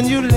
when you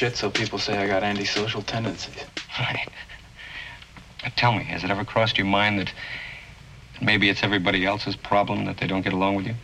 shit, so people say I got antisocial tendencies. Right. But tell me, has it ever crossed your mind that maybe it's everybody else's problem that they don't get along with you?